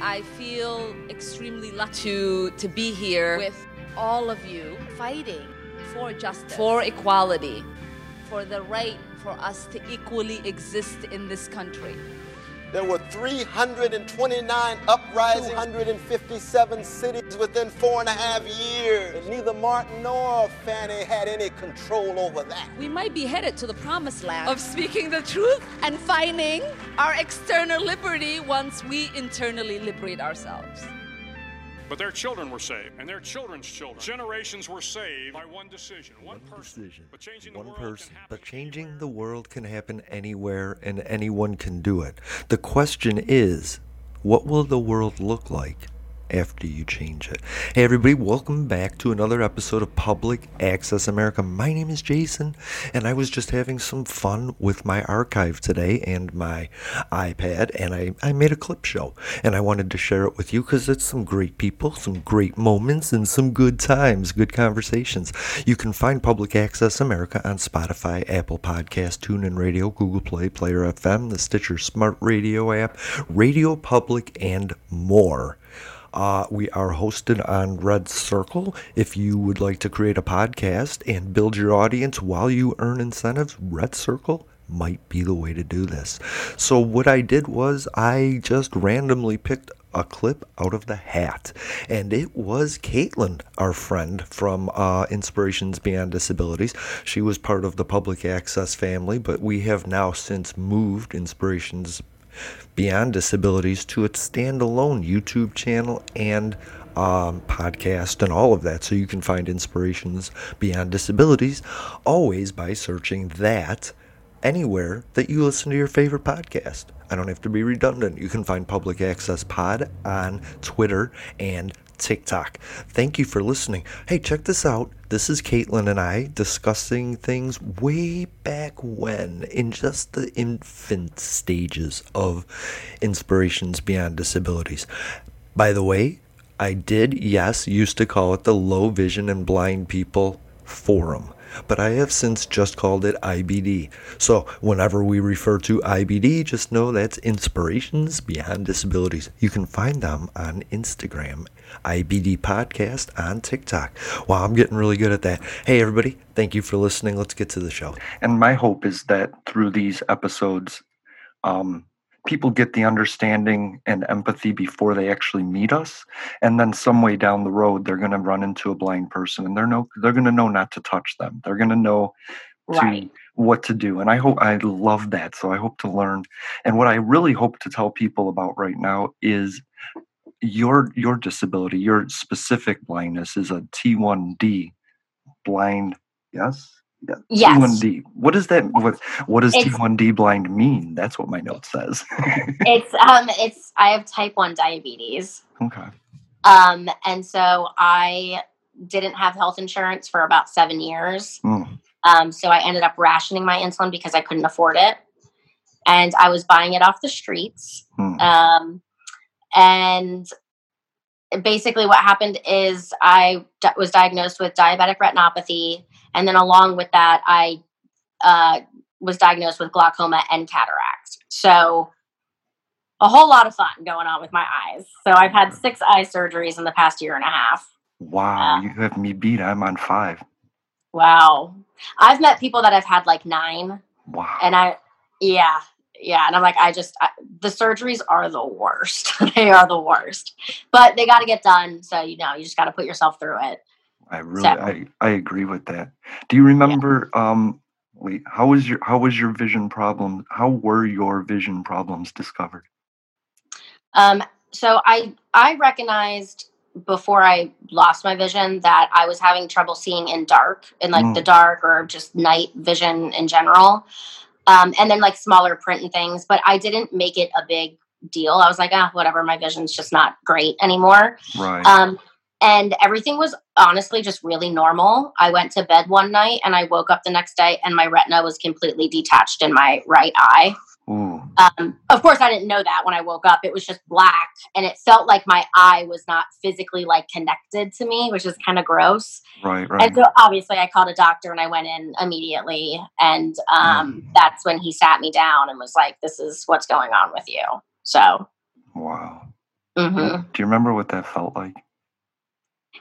I feel extremely lucky to, to be here with all of you fighting for justice, for equality, for the right for us to equally exist in this country. There were 329 uprisings, 157 cities within four and a half years. And neither Martin nor Fannie had any control over that. We might be headed to the promised land of speaking the truth and finding our external liberty once we internally liberate ourselves. But their children were saved, and their children's children. Generations were saved by one decision, one, one person. decision, But changing one the world person. But changing the world can happen anywhere, and anyone can do it. The question is, what will the world look like? After you change it. Hey, everybody, welcome back to another episode of Public Access America. My name is Jason, and I was just having some fun with my archive today and my iPad, and I, I made a clip show, and I wanted to share it with you because it's some great people, some great moments, and some good times, good conversations. You can find Public Access America on Spotify, Apple Podcast, TuneIn Radio, Google Play, Player FM, the Stitcher Smart Radio app, Radio Public, and more. Uh, we are hosted on Red Circle. If you would like to create a podcast and build your audience while you earn incentives, Red Circle might be the way to do this. So, what I did was I just randomly picked a clip out of the hat, and it was Caitlin, our friend from uh, Inspirations Beyond Disabilities. She was part of the public access family, but we have now since moved Inspirations Beyond Disabilities to its standalone YouTube channel and um, podcast and all of that. So you can find Inspirations Beyond Disabilities always by searching that anywhere that you listen to your favorite podcast. I don't have to be redundant. You can find Public Access Pod on Twitter and TikTok. Thank you for listening. Hey, check this out. This is Caitlin and I discussing things way back when, in just the infant stages of Inspirations Beyond Disabilities. By the way, I did, yes, used to call it the Low Vision and Blind People Forum, but I have since just called it IBD. So whenever we refer to IBD, just know that's Inspirations Beyond Disabilities. You can find them on Instagram, IBD Podcast on TikTok. Wow, I'm getting really good at that. Hey, everybody, thank you for listening. Let's get to the show. And my hope is that through these episodes, um, people get the understanding and empathy before they actually meet us and then some way down the road they're going to run into a blind person and they're no they're going to know not to touch them. They're going to know to Right. what to do and i hope i love that so i hope to learn. And what i really hope to tell people about right now is your your disability your specific blindness is a t1d blind yes Yes. T1D. What does that what what does It's- T1D blind mean? That's what my note says. It's um it's I have type 1 diabetes. okay. Um and so I didn't have health insurance for about 7 years. Mm. Um so I ended up rationing my insulin because I couldn't afford it. And I was buying it off the streets. Mm. Um and basically what happened is I was diagnosed with diabetic retinopathy and then along with that I uh, was diagnosed with glaucoma and cataract. So a whole lot of fun going on with my eyes. So I've had six eye surgeries in the past year and a half. Wow, you have me beat. I'm on five. Wow. I've met people that have had like nine Wow. and I yeah, yeah, and I'm like I just I, the surgeries are the worst. they are the worst. But they got to get done, so you know, you just got to put yourself through it. I really so- I, I agree with that. Do you remember um wait, how was your how was your vision problem? How were your vision problems discovered? Um, so I I recognized before I lost my vision that I was having trouble seeing in dark, in like Mm. the dark or just night vision in general. Um, and then like smaller print and things, but I didn't make it a big deal. I was like, ah, whatever, my vision's just not great anymore. Right. Um, and everything was honestly just really normal. I went to bed one night and I woke up the next day and my retina was completely detached in my right eye. Um, of course, I didn't know that when I woke up. It was just black, and it felt like my eye was not physically like connected to me, which is kind of gross. Right, right. And so, obviously, I called a doctor and I went in immediately, and um, Mm. that's when he sat me down and was like, "This is what's going on with you." So, wow. hmm Do you remember what that felt like?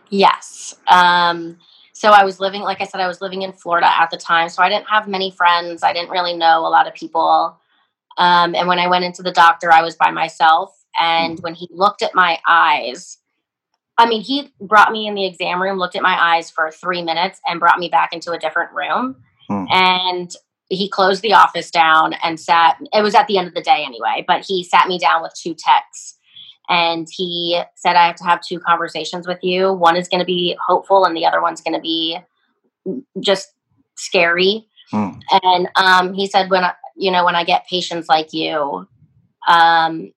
Yes. Um, so I was living, like I said, I was living in Florida at the time. So I didn't have many friends. I didn't really know a lot of people. Um, and when I went into the doctor, I was by myself. And when he looked at my eyes, I mean, he brought me in the exam room, looked at my eyes for three minutes, and brought me back into a different room. Hmm. And he closed the office down and sat, it was at the end of the day anyway, but he sat me down with two techs and he said i have to have two conversations with you. One is going to be hopeful and the other one's going to be just scary. Hmm. and um, he said when I, you know when i get patients like you um,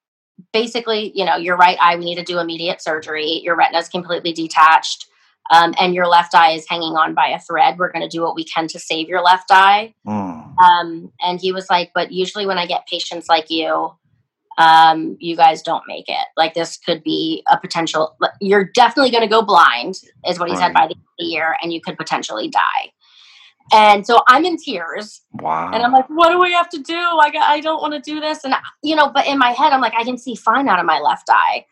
basically you know your right eye we need to do immediate surgery. Your retina is completely detached um, and your left eye is hanging on by a thread. We're going to do what we can to save your left eye. Mm. um, and he was like, but usually when I get patients like you, um, you guys don't make it. Like this could be a potential. You're definitely going to go blind, is what he said by the end of the year, and you could potentially die. And so I'm in tears, Wow. and I'm like, what do we have to do? I I don't want to do this, and you know, but in my head, I'm like, I can see fine out of my left eye.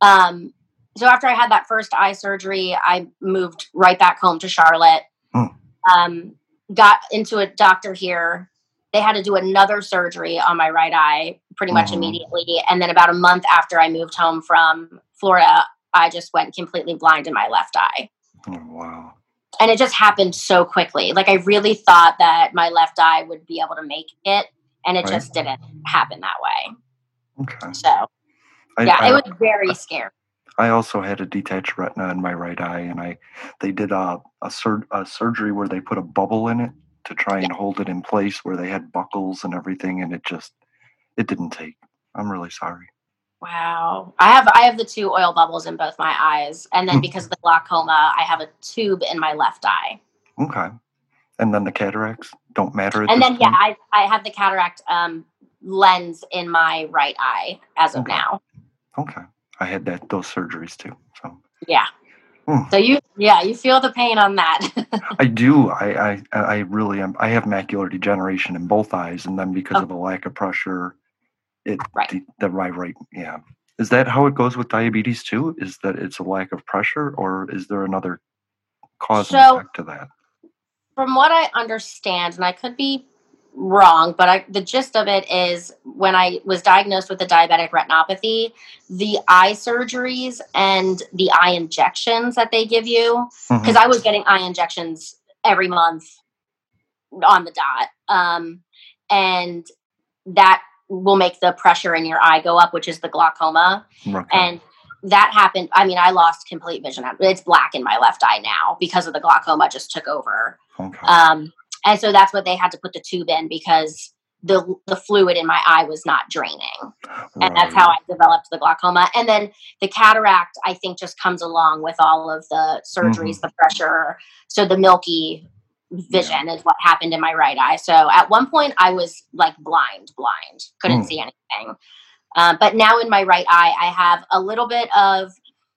Um, so after I had that first eye surgery, I moved right back home to Charlotte. Hmm. Um, got into a doctor here. They had to do another surgery on my right eye pretty much Mhm. immediately. And then about a month after I moved home from Florida, I just went completely blind in my left eye. Oh, wow. And it just happened so quickly. Like I really thought that my left eye would be able to make it, and it Right. just didn't happen that way. Okay. So I, yeah, I, it was very scary. I also had a detached retina in my right eye, and I they did a a, sur- a surgery where they put a bubble in it to try and hold it in place, where they had buckles and everything, and it just it didn't take. I'm really sorry. Wow. I have I have the two oil bubbles in both my eyes. And then Hmm. because of the glaucoma, I have a tube in my left eye. Okay. And then the cataracts don't matter. At And then yeah. I, I have the cataract um, lens in my right eye as of Okay. now. Okay. I had that those surgeries too. So Yeah. Hmm. So you yeah, you feel the pain on that. I do. I, I I really am. I have macular degeneration in both eyes, and then because Oh. of a lack of pressure, it Right. the, the right right yeah. Is that how it goes with diabetes too? Is that it's a lack of pressure, or is there another cause and effect to that? From what I understand, and I could be wrong, but I, the gist of it is when I was diagnosed with the diabetic retinopathy, the eye surgeries and the eye injections that they give you because I was getting eye injections every month on the dot. Um, and that will make the pressure in your eye go up, which is the glaucoma. Okay. And that happened. I mean, I lost complete vision. It's black in my left eye now because of the glaucoma just took over. okay. Um, and so that's what they had to put the tube in because the the fluid in my eye was not draining and that's how I developed the glaucoma. And then the cataract, I think, just comes along with all of the surgeries, the pressure. So the milky vision is what happened in my right eye. So at one point, I was like blind, blind, couldn't Hmm. see anything. Um, but now in my right eye, I have a little bit of.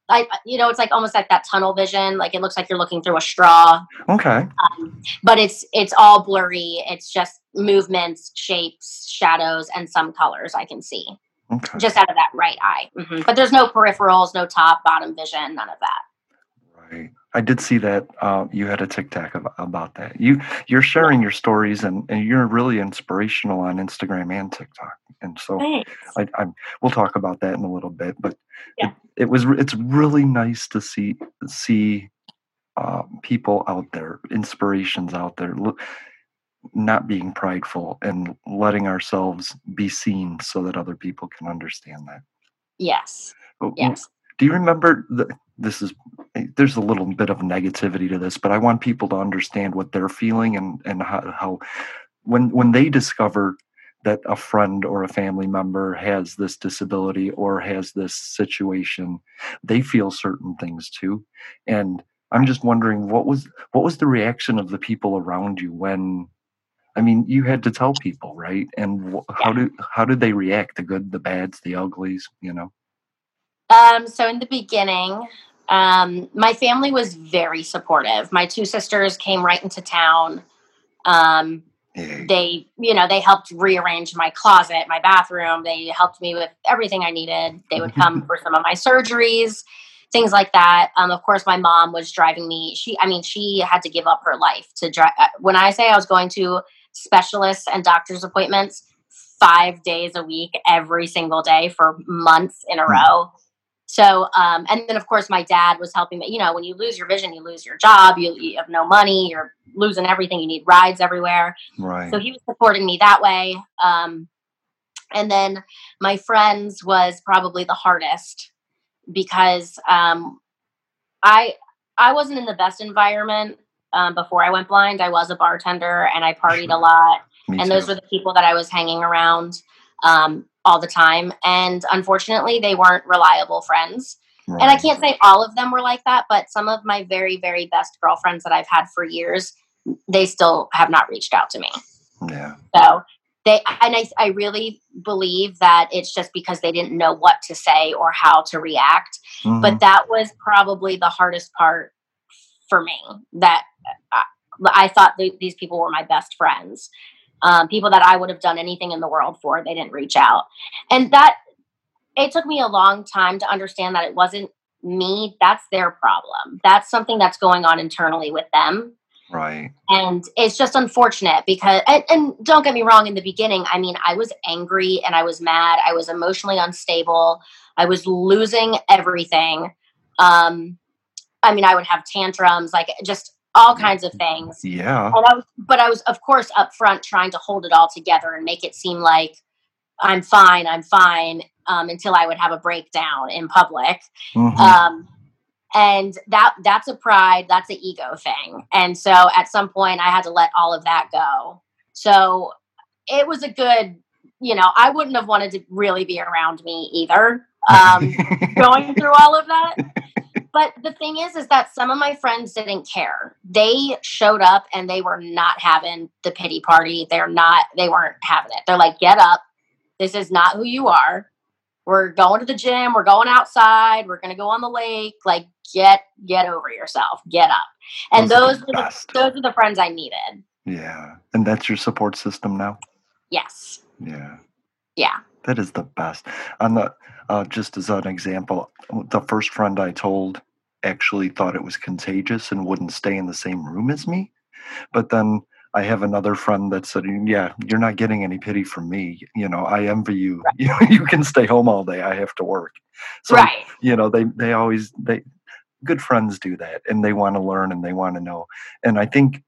I, you know, it's like almost like that tunnel vision. Like it looks like you're looking through a straw, Okay. um, but it's it's all blurry. It's just movements, shapes, shadows, and some colors I can see Okay. just out of that right eye. Mhm. But there's no peripherals, no top, bottom vision, none of that. Right. I did see that uh, you had a TikTok ab- about that. You you're sharing your stories and, and you're really inspirational on Instagram and TikTok. And so Thanks. I, I'm, we'll talk about that in a little bit. But Yeah. it, it was it's really nice to see see uh, people out there, inspirations out there, look, not being prideful and letting ourselves be seen so that other people can understand that. Yes. But Yes. do you remember the, this is there's a little bit of negativity to this but i want people to understand what they're feeling and and how, how when when they discover that a friend or a family member has this disability or has this situation they feel certain things too. And i'm just wondering what was what was the reaction of the people around you when i mean you had to tell people right? And wh- how do how did they react the good the bads the uglies you know Um, so in the beginning, um, my family was very supportive. My two sisters came right into town. Um, they you know they helped rearrange my closet my bathroom they helped me with everything i needed they would come for some of my surgeries things like that um, of course my mom was driving me she i mean she had to give up her life to drive when i say i was going to specialists and doctor's appointments five days a week every single day for months in a Hmm. row so um, and then of course my dad was helping me you know when you lose your vision you lose your job you, you have no money you're losing everything you need rides everywhere Right. so he was supporting me that way. Um, and then my friends was probably the hardest because um, I I wasn't in the best environment um, before I went blind. I was a bartender and I partied a lot, Me and those were the people that I was hanging around um, all the time. And unfortunately, they weren't reliable friends. And I can't say all of them were like that, but some of my very, very best girlfriends that I've had for years, they still have not reached out to me. Yeah. So they and I, I really believe that it's just because they didn't know what to say or how to react. Mhm. But that was probably the hardest part for me. That I, I thought th- these people were my best friends, um, people that I would have done anything in the world for. They didn't reach out, and that it took me a long time to understand that it wasn't me. That's their problem. That's something that's going on internally with them right. and it's just unfortunate because and, and don't get me wrong in the beginning i mean i was angry and i was mad i was emotionally unstable i was losing everything um i mean i would have tantrums like just all kinds of things. Yeah. and I was, but i was of course up front trying to hold it all together and make it seem like i'm fine i'm fine um, until i would have a breakdown in public. Mhm. um, and that that's a pride that's an ego thing. And so at some point i had to let all of that go. So it was a good you know i wouldn't have wanted to really be around me either um, going through all of that but the thing is is that some of my friends didn't care. They showed up and they were not having the pity party. They're not they weren't having it. They're like get up. This is not who you are. We're going to the gym. We're going outside. We're going to go on the lake. Like get get over yourself. Get up. And Those are those the the, best. those are the friends i needed. Yeah. And that's your support system now? yes. Yeah. yeah. That is the best. On the uh, just as an example, the first friend I told actually thought it was contagious and wouldn't stay in the same room as me. But then I have another friend that said, "Yeah, you're not getting any pity from me. You know, I envy you. You, you can stay home all day. I have to work." So right you know, they they always they good friends do that, and they want to learn and they want to know. And I think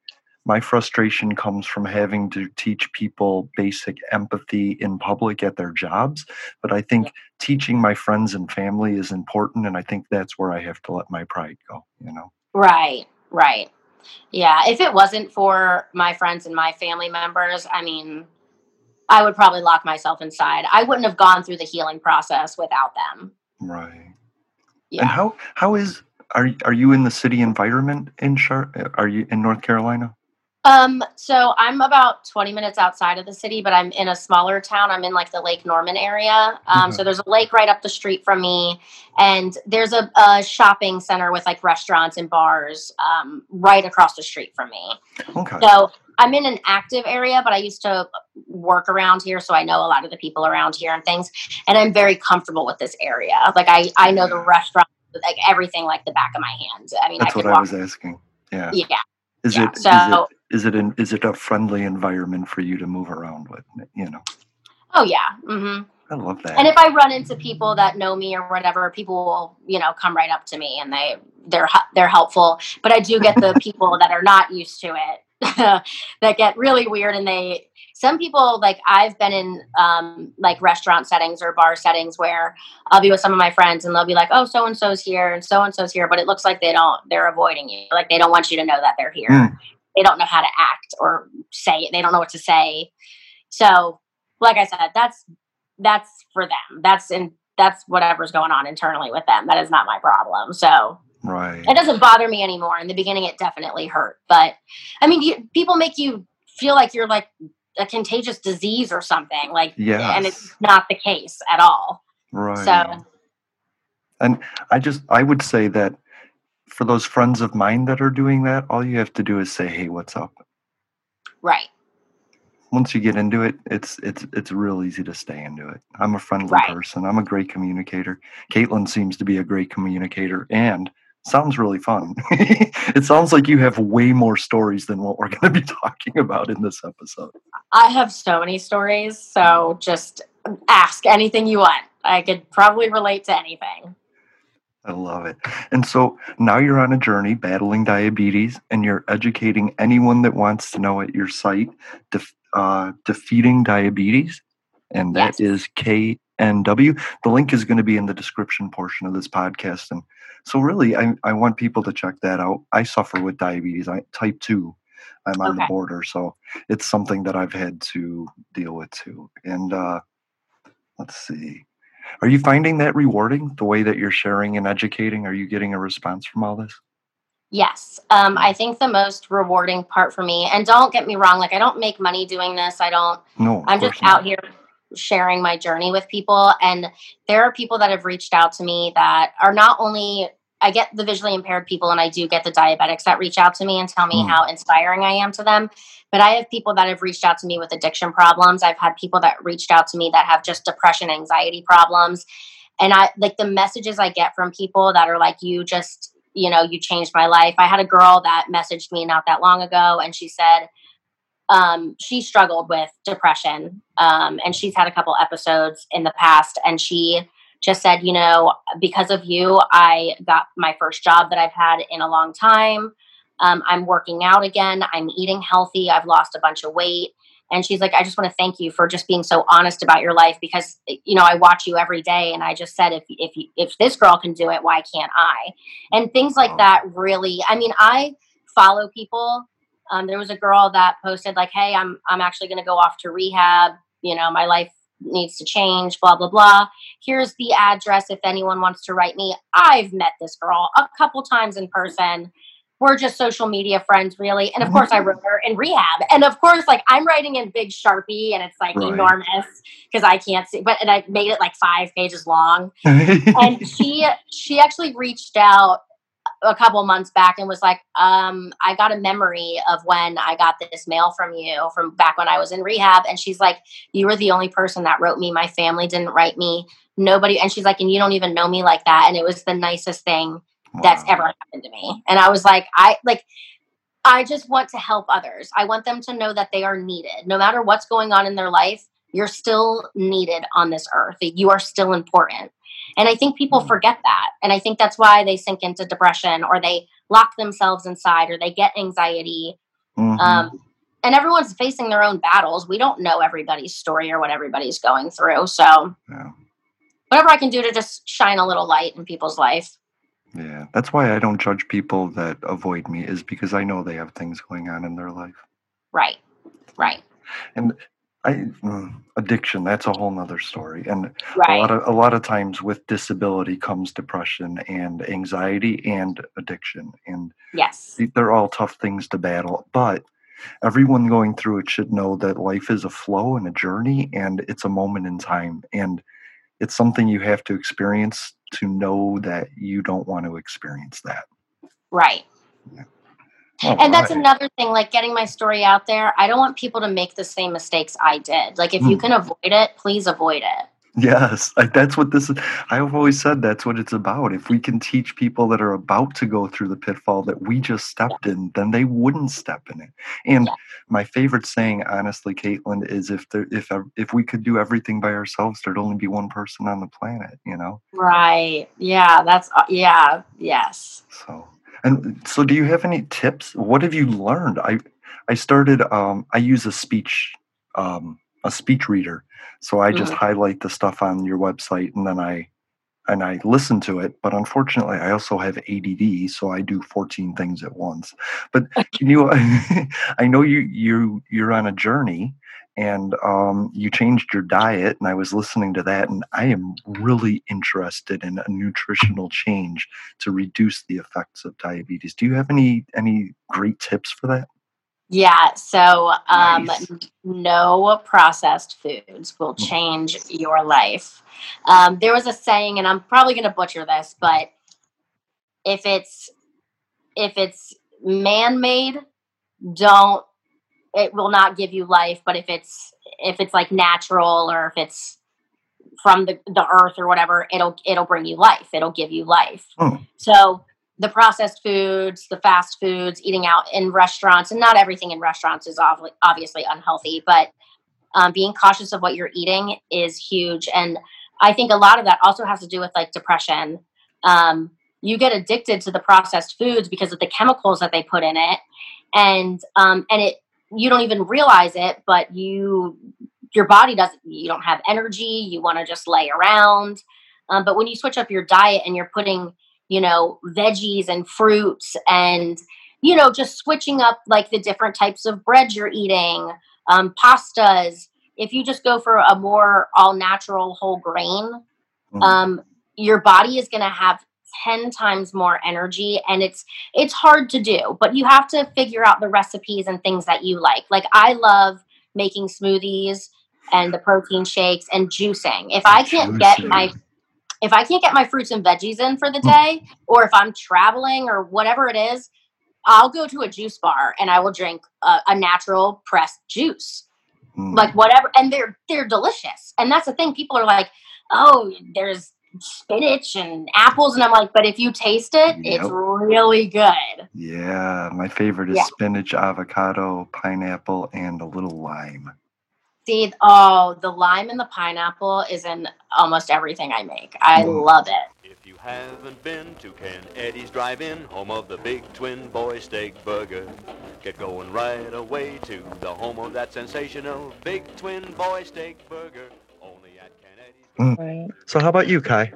my frustration comes from having to teach people basic empathy in public at their jobs. But I think teaching my friends and family is important. And I think that's where I have to let my pride go, you know? Right, right. Yeah, if it wasn't for my friends and my family members, I mean, I would probably lock myself inside. I wouldn't have gone through the healing process without them. Right. Yeah. And how, how is, are, are you in the city environment in Char? Uh, are you in North Carolina? Um, so I'm about 20 minutes outside of the city, but I'm in a smaller town. I'm in like the Lake Norman area. Um, Mhm. so there's a lake right up the street from me, and there's a, a shopping center with like restaurants and bars um, right across the street from me. Okay. So I'm in an active area, but I used to work around here, so I know a lot of the people around here and things. And I'm very comfortable with this area. Like I, I know the restaurant, like everything, like the back of my hand. I mean, That's I what I was asking. Yeah. Yeah, Is yeah, it is so- it is it an, is it a friendly environment for you to move around with? You know, oh yeah. Mm-hmm. I love that. And if I run into people that know me or whatever, people will, you know, come right up to me and they they're they're helpful. But I do get the people that are not used to it that get really weird and they some people like I've been in um like restaurant settings or bar settings where I'll be with some of my friends and they'll be like, "Oh, so and so's here and so and so's here," but it looks like they don't they're avoiding you. Like they don't want you to know that they're here. Mm. They don't know how to act or say it. They don't know what to say. So, like I said, that's that's for them. That's in that's whatever's going on internally with them. That is not my problem. So right. it doesn't bother me anymore. In the beginning, it definitely hurt, but I mean, you, people make you feel like you're like a contagious disease or something, like, yeah, and it's not the case at all. Right. So And I just I would say that for those friends of mine that are doing that, all you have to do is say, "Hey, what's up?" right, once you get into it, it's it's it's real easy to stay into it. I'm a friendly Right. person. I'm a great communicator. Caitlin seems to be a great communicator and sounds really fun. it sounds like you have way more stories than what we're going to be talking about in this episode. I have so many stories, so just ask anything you want. I could probably relate to anything. I love it. And so now you're on a journey battling diabetes and you're educating anyone that wants to know at your site, def, uh, Defeating Diabetes. And that Yes. is KNW. The link is going to be in the description portion of this podcast. And so, really, I, I want people to check that out. I suffer with diabetes, I, type 2. I'm on the border. So it's something that I've had to deal with too. And uh, let's see. Are you finding that rewarding the way that you're sharing and educating? Are you getting a response from all this? Yes. Um, I think the most rewarding part for me, and don't get me wrong, like I don't make money doing this. I don't, No, I'm just not. out here sharing my journey with people. And there are people that have reached out to me that are not only, I get the visually impaired people and I do get the diabetics that reach out to me and tell me Mm. how inspiring I am to them. But I have people that have reached out to me with addiction problems. I've had people that reached out to me that have just depression, anxiety problems. And I like the messages I get from people that are like, you just, you know, you changed my life. I had a girl that messaged me not that long ago and she said, um, she struggled with depression um, and she's had a couple episodes in the past and she just said you know because of you i got my first job that i've had in a long time. Um, i'm working out again. I'm eating healthy. I've lost a bunch of weight. And she's like i just want to thank you for just being so honest about your life because you know i watch you every day and i just said if if you, if this girl can do it why can't i? And things like that really i mean i follow people. Um, there was a girl that posted like hey i'm i'm actually going to go off to rehab. You know my life needs to change blah blah blah. Here's the address if anyone wants to write me. I've met this girl a couple times in person. We're just social media friends really. And of mm-hmm. course i wrote her in rehab. And of course like i'm writing in big sharpie and it's like Right. enormous because i can't see but and i made it like five pages long. And she she actually reached out a couple months back and was like um i got a memory of when i got this mail from you from back when i was in rehab. And she's like you were the only person that wrote me. My family didn't write me. Nobody and she's like and you don't even know me like that. And it was the nicest thing that's ever happened to me. And i was like i like i just want to help others. I want them to know that they are needed. No matter what's going on in their life you're still needed on this earth. You are still important and i think people Mhm. forget that and i think that's why they sink into depression or they lock themselves inside or they get anxiety Mhm. um, and everyone's facing their own battles we don't know everybody's story or what everybody's going through so yeah. whatever i can do to just shine a little light in people's life Yeah, that's why I don't judge people that avoid me is because I know they have things going on in their life. right right And I mm, addiction, that's a whole nother story. And a lot of a lot of times with disability comes depression and anxiety and addiction. And yes they're all tough things to battle, but everyone going through it should know that life is a flow and a journey and it's a moment in time and it's something you have to experience to know that you don't want to experience that. right And that's right. another thing like getting my story out there i don't want people to make the same mistakes i did like if you Hmm. can avoid it please avoid it Yes, like that's what this is. I've always said that's what it's about. If we can teach people that are about to go through the pitfall that we just stepped in, then they wouldn't step in it. And Yeah. my favorite saying, honestly, Caitlin, is if there, if if we could do everything by ourselves, there'd only be one person on the planet. You know. right yeah that's uh, yeah yes So, and so, do you have any tips? What have you learned? I I started. Um, I use a speech um, a speech reader, so I just highlight the stuff on your website, and then I and I listen to it. But unfortunately, I also have ADD, so I do fourteen things at once. But can you? I know you you you're on a journey. And um, you changed your diet, and I was listening to that, and I am really interested in a nutritional change to reduce the effects of diabetes. Do you have any any great tips for that? Yeah, so um, Nice. no processed foods will Mm. change your life. Um, there was a saying, and I'm probably going to butcher this, but if it's if it's man-made, don't it will not give you life. But if it's if it's like natural or if it's from the, the earth or whatever, it'll it'll bring you life. It'll give you life. Oh. So the processed foods, the fast foods, eating out in restaurants, and not everything in restaurants is obviously unhealthy, but um, being cautious of what you're eating is huge. And I think a lot of that also has to do with like depression. Um, you get addicted to the processed foods because of the chemicals that they put in it, and um, and it you don't even realize it, but you your body doesn't. You don't have energy. You want to just lay around. Um, but when you switch up your diet and you're putting you know, veggies and fruits and, you know, just switching up like the different types of bread you're eating, um, pastas. If you just go for a more all natural whole grain, Mhm. um, your body is going to have 10 times more energy and it's it's hard to do but you have to figure out the recipes and things that you like like i love making smoothies and the protein shakes and juicing if i can't get my if I can't get my fruits and veggies in for the Mm. day, or if I'm traveling or whatever it is, I'll go to a juice bar and I will drink a, a natural pressed juice, Mm. like whatever, and they're they're delicious. And that's the thing. People are like, "Oh, there's spinach and apples," and I'm like, "But if you taste it, it's really good." Yeah, my favorite is Yeah. spinach, avocado, pineapple, and a little lime. See, oh, the lime and the pineapple is in almost everything I make. I Mm. love it. If you haven't been to Ken Eddie's Drive-In, home of the Big Twin Boy Steak Burger, get going right away to the home of that sensational Big Twin Boy Steak Burger. Mm. Right. So how about you, Kai?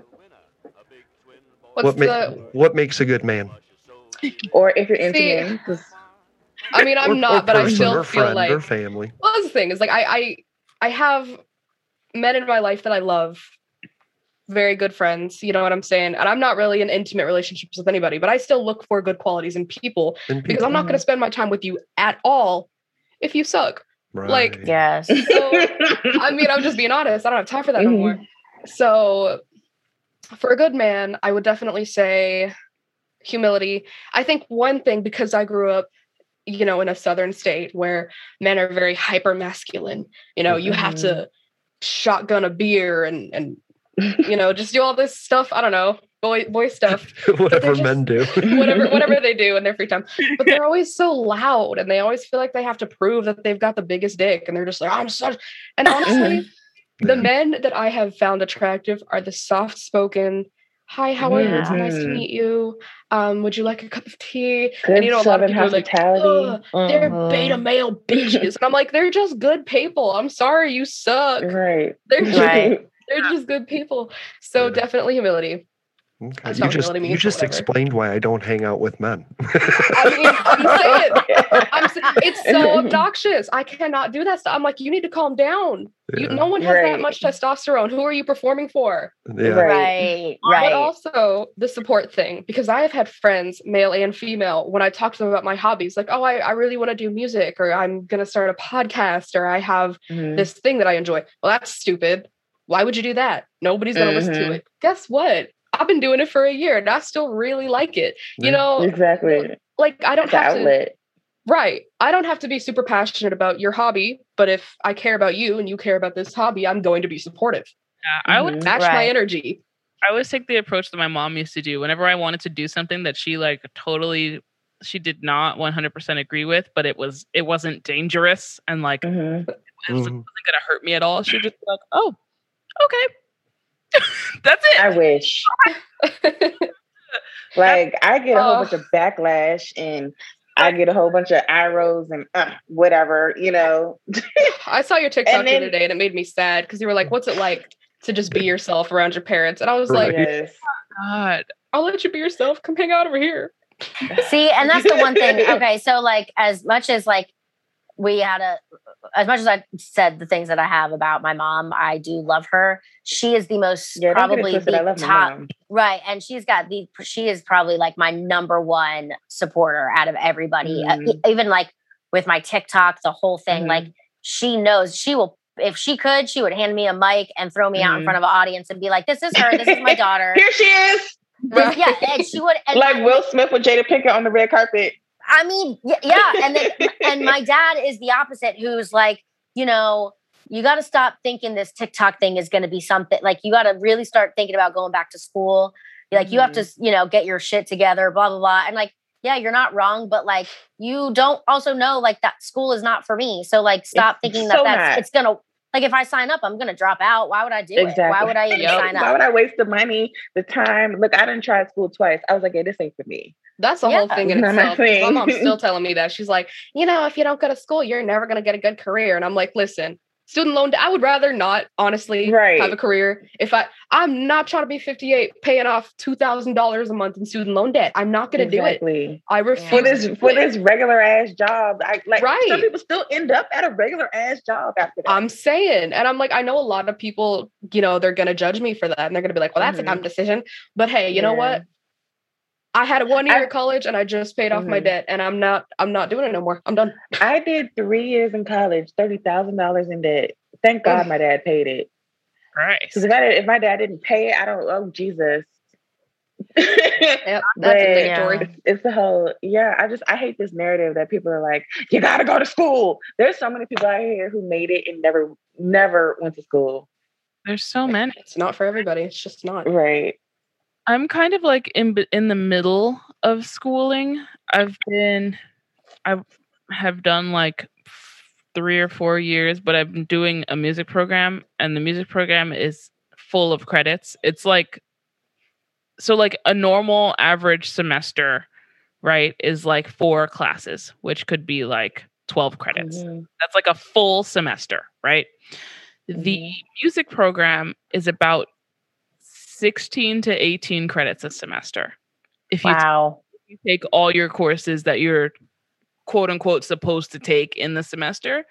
What's What, ma- the? what makes a good man? Or if you're into See, men, just I mean, I'm Or- not, or but I still or feel friend, like. or family. Well, that's the thing is like I, I, I have men in my life that I love, very good friends. You know what I'm saying? And I'm not really in intimate relationships with anybody, but I still look for good qualities in people And because I'm not going to spend my time with you at all if you suck. like- right. yes. So, I mean, I'm just being honest. I don't have time for that no Mhm. So, for a good man, I would definitely say humility. I think one thing because I grew up, you know, in a southern state where men are very hyper masculine. You know, you have to mm-hmm. shotgun a beer and and you know just do all this stuff. I don't know, boy boy stuff Whatever just- men do. whatever whatever they do in their free time. But they're always so loud and they always feel like they have to prove that they've got the biggest dick and they're just like, I'm such and honestly, the men that I have found attractive are the soft spoken, hi, how are you? It's nice to meet you. Um, would you like a cup of tea? Good and you know, a lot of people are like, hospitality. "Ugh, they're beta male bitches. And I'm like, they're just good people. I'm sorry you suck. Right. They're just, Right. they're just good people. So definitely humility. Okay. You just humility you just explained why I don't hang out with men. I mean, I'm saying I'm, s- it's so obnoxious. I cannot do that stuff. I'm like, you need to calm down. You, Yeah. no one has that much testosterone. Who are you performing for? yeah. Right. Right. But also the support thing, because I have had friends, male and female, when I talk to them about my hobbies, like, oh, I, I really want to do music, or I'm going to start a podcast, or I have Mhm. this thing that I enjoy. Well, that's stupid. Why would you do that? Nobody's going to listen to it. Guess what? I've been doing it for a year and I still really like it. You know, Exactly. like I don't The have to. Right. I don't have to be super passionate about your hobby, but if I care about you and you care about this hobby, I'm going to be supportive. Yeah, I would Mhm. Match my energy. I always take the approach that my mom used to do whenever I wanted to do something that she like totally she did not 100% agree with, but it was it wasn't dangerous and like Mhm. it wasn't, wasn't gonna hurt me at all. She'd just be like, "Oh, okay, that's it." I wish. Like I get a whole Oh. bunch of backlash and I get a whole bunch of arrows and uh, whatever, you know. I saw your TikTok And the other day and it made me sad because you were like, What's it like to just be yourself around your parents? And I was like, yes. God, I'll let you be yourself. Come hang out over here. See, and that's the one thing. Okay, so like as much as like we had a as much as I said the things that I have about my mom, I do love her. She is the most Yeah, don't get it probably the top right, and she's got the she is probably like my number one supporter out of everybody. Uh, Mhm. e- even like with my TikTok, the whole thing. Mhm. Like she knows she will. If she could, she would hand me a mic and throw me out in front of an audience and be like, "This is her. This is my daughter." Here she is. This- yeah, and she would. And like Will Smith with Jada Pinkett on the red carpet. I mean, yeah, and then, and my dad is the opposite, who's like, you know, you got to stop thinking this TikTok thing is going to be something. Like, you got to really start thinking about going back to school. Like, you have to, mm-hmm. you know, get your shit together, blah blah blah. And like, yeah, you're not wrong, but like, you don't also know like that school is not for me. So like, stop thinking that so that's not. it's gonna. Like if I sign up, I'm gonna drop out. Why would I do it? Why would I even sign up? Why would I waste the money, the time? Look, I didn't try school twice. I was like, yeah, this ain't for me. That's the whole thing in itself. know what I'm itself. 'cause My mom's still telling me that. She's like, you know, if you don't go to school, you're never going to get a good career. And I'm like, listen, student loan, debt, I would rather not honestly Right. have a career. If I, I'm not trying to be 58 paying off $2,000 a month in student loan debt. I'm not going to do it. I refuse For this for this regular ass job, I like Right. some people still end up at a regular ass job after that. I'm saying, and I'm like, I know a lot of people, you know, they're gonna judge me for that, and they're gonna be like, "Well, that's a Mhm. dumb decision." But hey, you know what? I had one year I- at college, and I just paid off my Mhm. debt, and I'm not, I'm not doing it no more. I'm done. I did three years in college, thirty thousand dollars in debt. Thank God my dad paid it. Christ. Because if I if my dad didn't pay it, I don't. Oh Jesus. Yep, But that's a victory. it's, it's the whole yeah. I just I hate this narrative that people are like, you gotta go to school. There's so many people out here who made it and never never went to school. There's so many. It's not for everybody. It's just not. Right. I'm kind of like in in the middle of schooling. I've been I have done like 3 or 4 years, but I've been doing a music program and the music program is full of credits. It's like so like a normal average semester, right, is like 4 classes, which could be like 12 credits. Mhm. That's like a full semester, right? The music program is about 16 to 18 credits a semester. If you, Wow. if you take all your courses that you're quote unquote supposed to take in the semester,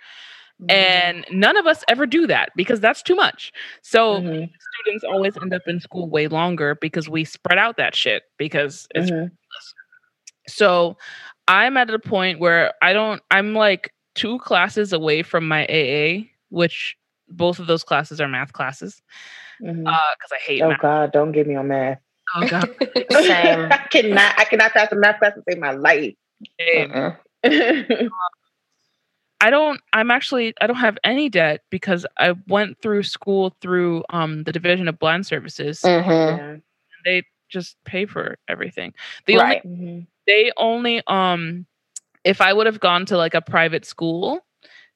and none of us ever do that because that's too much. So Mhm. students always end up in school way longer because we spread out that shit because it's Mhm. so I'm at a point where I don't, I'm like two classes away from my AA, which both of those classes are math classes Because I hate Oh math. God, don't get me on math. Oh, God. Same. I cannot. I cannot pass a math class to save my life. Same. Uh-uh. I don't, I'm actually, I don't have any debt because I went through school through um, the Division of Blind Services. Mhm. They just pay for everything. The only Right. Mhm. they only um if I would have gone to like a private school,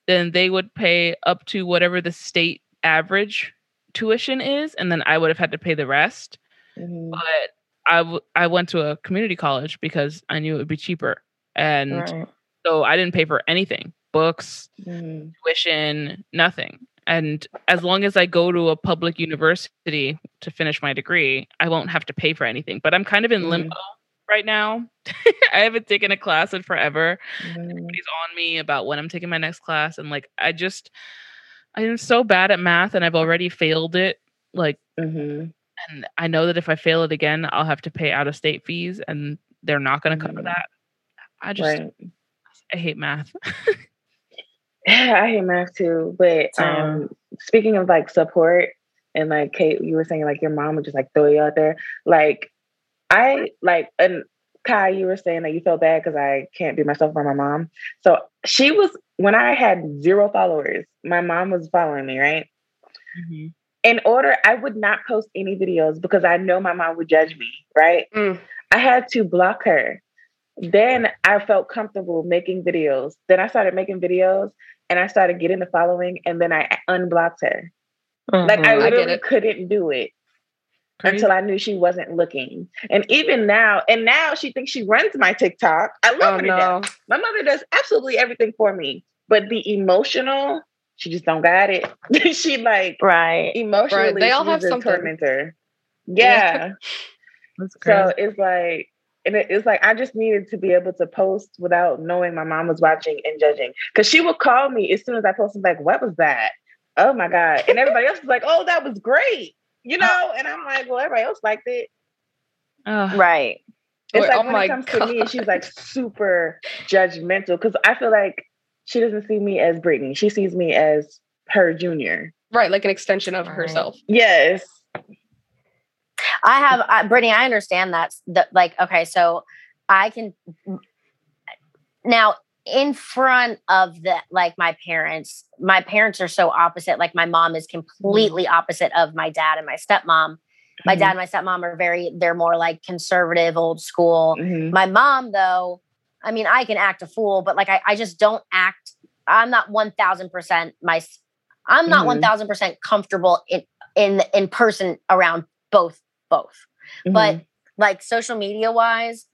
then they would pay up to whatever the state average tuition is, and then I would have had to pay the rest. Mhm. But I w- I went to a community college because I knew it would be cheaper, and Right. so I didn't pay for anything, books, Mhm. tuition, nothing. And as long as I go to a public university to finish my degree, I won't have to pay for anything. But I'm kind of in Mhm. limbo right now. I haven't taken a class in forever. Mhm. Everybody's on me about when I'm taking my next class. And like, I just, I'm so bad at math and I've already failed it. Like, Mhm. and I know that if I fail it again, I'll have to pay out of state fees and they're not going to cover Mhm. that. I just, Right. I hate math. Yeah, I hate math too. But um speaking of like support and like Kate, you were saying like your mom would just like throw you out there. Like I like and Kai, you were saying that you feel bad because I can't be myself by my mom. So she was when I had zero followers, my mom was following me, right? Mhm. In order, I would not post any videos because I know my mom would judge me, right? Mm. I had to block her. Then I felt comfortable making videos. Then I started making videos and I started getting the following and then I unblocked her. Like I Mhm. I literally it. couldn't do it Crazy. until I knew she wasn't looking. And even now, and now she thinks she runs my TikTok. I love Oh her no. My mother does absolutely everything for me, but the emotional, she just don't got it. she like Right. emotionally, They all have some tormentor. Yeah. Yeah. So it's like, and it- it's like I just needed to be able to post without knowing my mom was watching and judging. Because she would call me as soon as I posted, like, "What was that? Oh my god!" And everybody else was like, "Oh, that was great," you uh, know. And I'm like, "Well, everybody else liked it." Ugh. Right. It's Wait, like oh when it comes to me, God. she's like super judgmental because I feel like she doesn't see me as Brittany. She sees me as her junior. Right, like an extension of Right. herself. Yes. I have, I, Brittany, I understand that. That like, okay, so I can. now in front of the like my parents my parents are so opposite like my mom is completely opposite of my dad and my stepmom my Mhm. dad and my stepmom are very they're more like conservative old school Mhm. my mom though i mean i can act a fool but like i, I just don't act i'm not 1000% my i'm not Mhm. 1000% comfortable in in in person around both both but like social media wise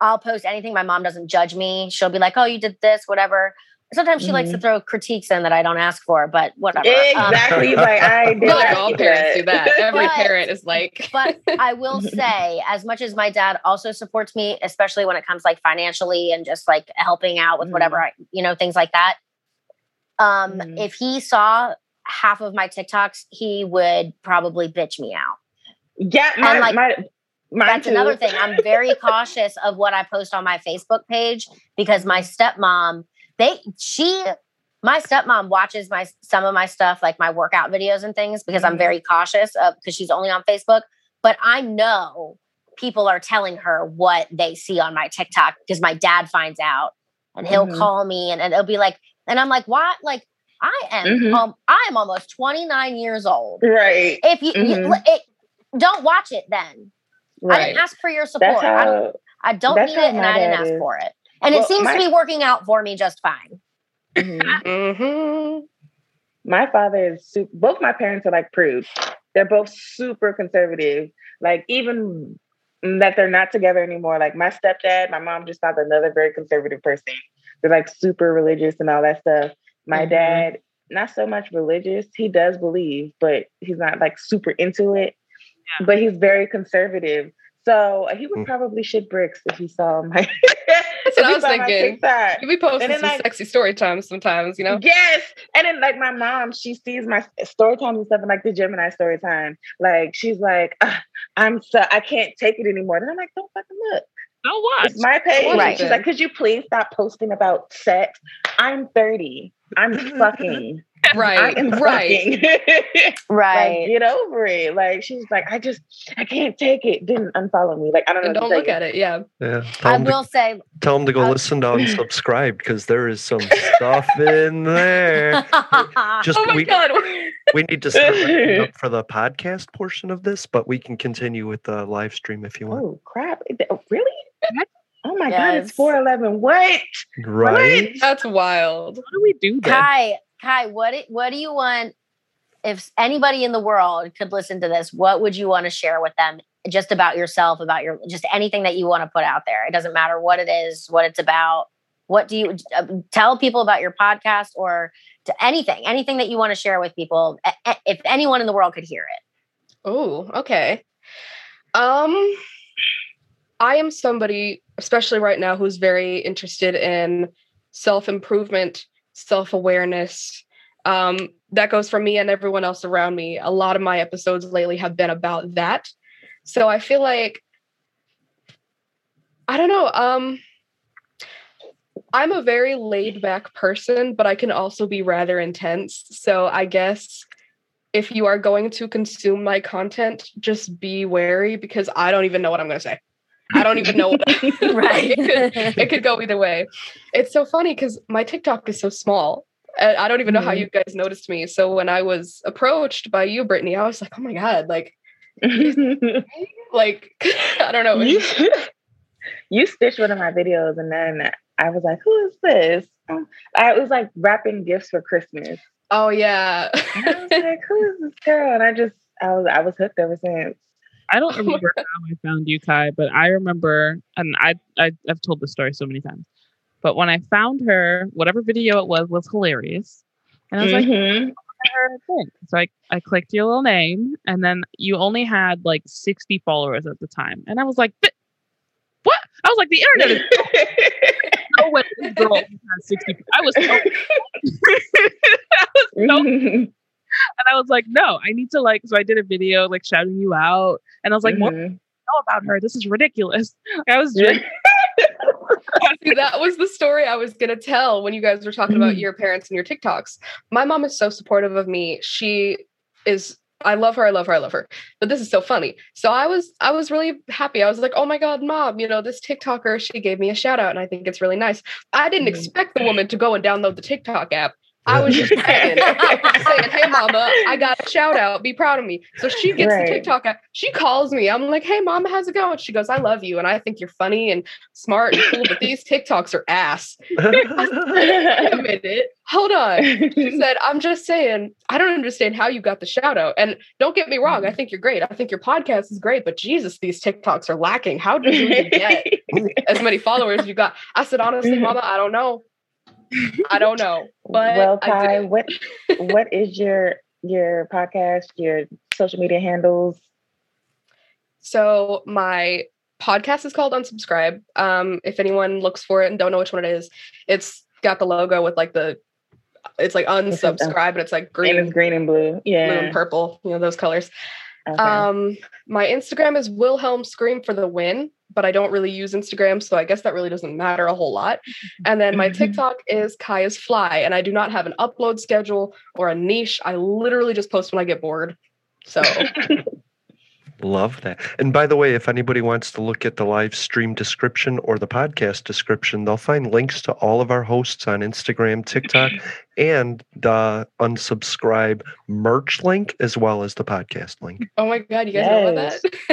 i'll post anything my mom doesn't judge me she'll be like oh you did this whatever sometimes she likes to Mhm. throw critiques in that i don't ask for but whatever Um, Exactly. like I did like all parents do that. Every But- parent is like, but I will say, as much as my dad also supports me, especially when it comes like financially and just like helping out with whatever I, you know, things like that. Um, Mhm. if he saw half of my TikToks, he would probably bitch me out. Yeah, my, And, like, my mine That's another thing. I'm very cautious of what I post on my Facebook page because my stepmom, they she my stepmom watches my some of my stuff like my workout videos and things because I'm Mhm. very cautious of because she's only on Facebook, but I know people are telling her what they see on my TikTok because my dad finds out and he'll Mhm. call me and, and it'll be like and I'm like, "What? Like I am Mhm. um I am almost 29 years old. Right. If you, you Mhm. it, don't watch it then. I didn't ask for your support. That's I don't, I don't need it, and I didn't ask is. for it. And Well, it seems my- to be working out for me just fine. Mhm. mm-hmm. my father is super, both my parents are like prudes. They're both super conservative. Like even that they're not together anymore. Like my stepdad, my mom just found another very conservative person. They're like super religious and all that stuff. My Mhm. dad, not so much religious. He does believe, but he's not like super into it. But he's very conservative. So he would Mm. probably shit bricks if he saw my. That's what I was thinking. TikTok. You be posting then, some like- sexy story times sometimes, you know? Yes. And then like my mom, she sees my story times and stuff and like the Gemini story time. Like she's like, "Ah, I'm so I can't take it anymore. And I'm like, don't fucking look. Don't watch. It's my page. Right. She's like, could you please stop posting about sex? I'm 30. I'm fucking. I Right, am right. Right. Like, get over it. Like she's like, I just I can't take it. Didn't unfollow me. Like I don't know. And don't look tell at it. Yeah. Yeah. Tell I 'em to- will say, Tell them to go Uh, listen to unsubscribe because there is some stuff in there. Just oh my we, god. we need to start up for the podcast portion of this, but we can continue with the live stream if you want. Oh crap! Really? Oh my god! It's four eleven. What? right? That's wild. How do we do this? Kai, Kai, what what do you want? If anybody in the world could listen to this, what would you want to share with them? Just about yourself, about your, just anything that you want to put out there. It doesn't matter what it is, what it's about. What do you uh, tell people about your podcast or to anything, anything that you want to share with people? If anyone in the world could hear it. Oh, okay. Um I am somebody, especially right now, who's very interested in self-improvement, self-awareness. Um, that goes for me and everyone else around me. A lot of my episodes lately have been about that. So I feel like I don't know. Um I'm a very laid back person, but I can also be rather intense. So I guess if you are going to consume my content, just be wary because I don't even know what I'm going to say. I don't even know what Right. it, could, it could go either way. It's so funny because my TikTok is so small. And I don't even know how Mhm. you guys noticed me. So when I was approached by you, Brittany, I was like, oh my God, like, like I don't know. you, you stitched one of my videos, and then I was like, "Who is this?" Um, I was like wrapping gifts for Christmas, Oh yeah. I was like, "Who is this girl?" And I just, I was, I was hooked ever since. I don't remember how I found you, Kai, but I remember, and I, I I've told this story so many times. But when I found her, whatever video it was was hilarious, and I was like, Mhm. her thing. So I, I clicked your little name, and then you only had like 60 followers at the time. And I was like, what? I was like, the internet is no way this girl has 60. I was so, I was so Mhm. and I was like, no, I need to like. So I did a video like shouting you out, and I was like, more Mhm. know about her. This is ridiculous. I was just See, that was the story I was gonna tell when you guys were talking about Mhm. your parents and your TikToks. My mom is so supportive of me. She is I love her, I love her, I love her. But this is so funny. So I was I was really happy. I was like, oh my God, mom, you know, this TikToker, she gave me a shout out and I think it's really nice. I didn't Mm-hmm. expect the woman to go and download the TikTok app. I was just saying, saying, hey mama, I got a shout out. Be proud of me. So she gets Right. the TikTok app. She calls me. I'm like, hey mama, how's it going? She goes, I love you. And I think you're funny and smart and cool, but these TikToks are ass. Wait a minute. Hold on. She said, I'm just saying, I don't understand how you got the shout out. And don't get me wrong, I mm. think you're great. I think your podcast is great, but Jesus, these TikToks are lacking. How did you get as many followers you got? I said, honestly, mm-hmm. mama, I don't know. I don't know. But well, Kai, what what is your your podcast, your social media handles? So my podcast is called Unsubscribe. Um, if anyone looks for it and don't know which one it is, it's got the logo with like the it's like unsubscribe and it's like And green, it's green and blue. blue Yeah. and purple, you know, those colors. Okay. Um, my Instagram is Wilhelm Scream for the win, but I don't really use Instagram, so I guess that really doesn't matter a whole lot. And then my TikTok is Kaya's Fly, and I do not have an upload schedule or a niche. I literally just post when I get bored. So Love that. And by the way, if anybody wants to look at the live stream description or the podcast description, they'll find links to all of our hosts on Instagram, TikTok, and the unsubscribe merch link as well as the podcast link. oh my god, you guys know about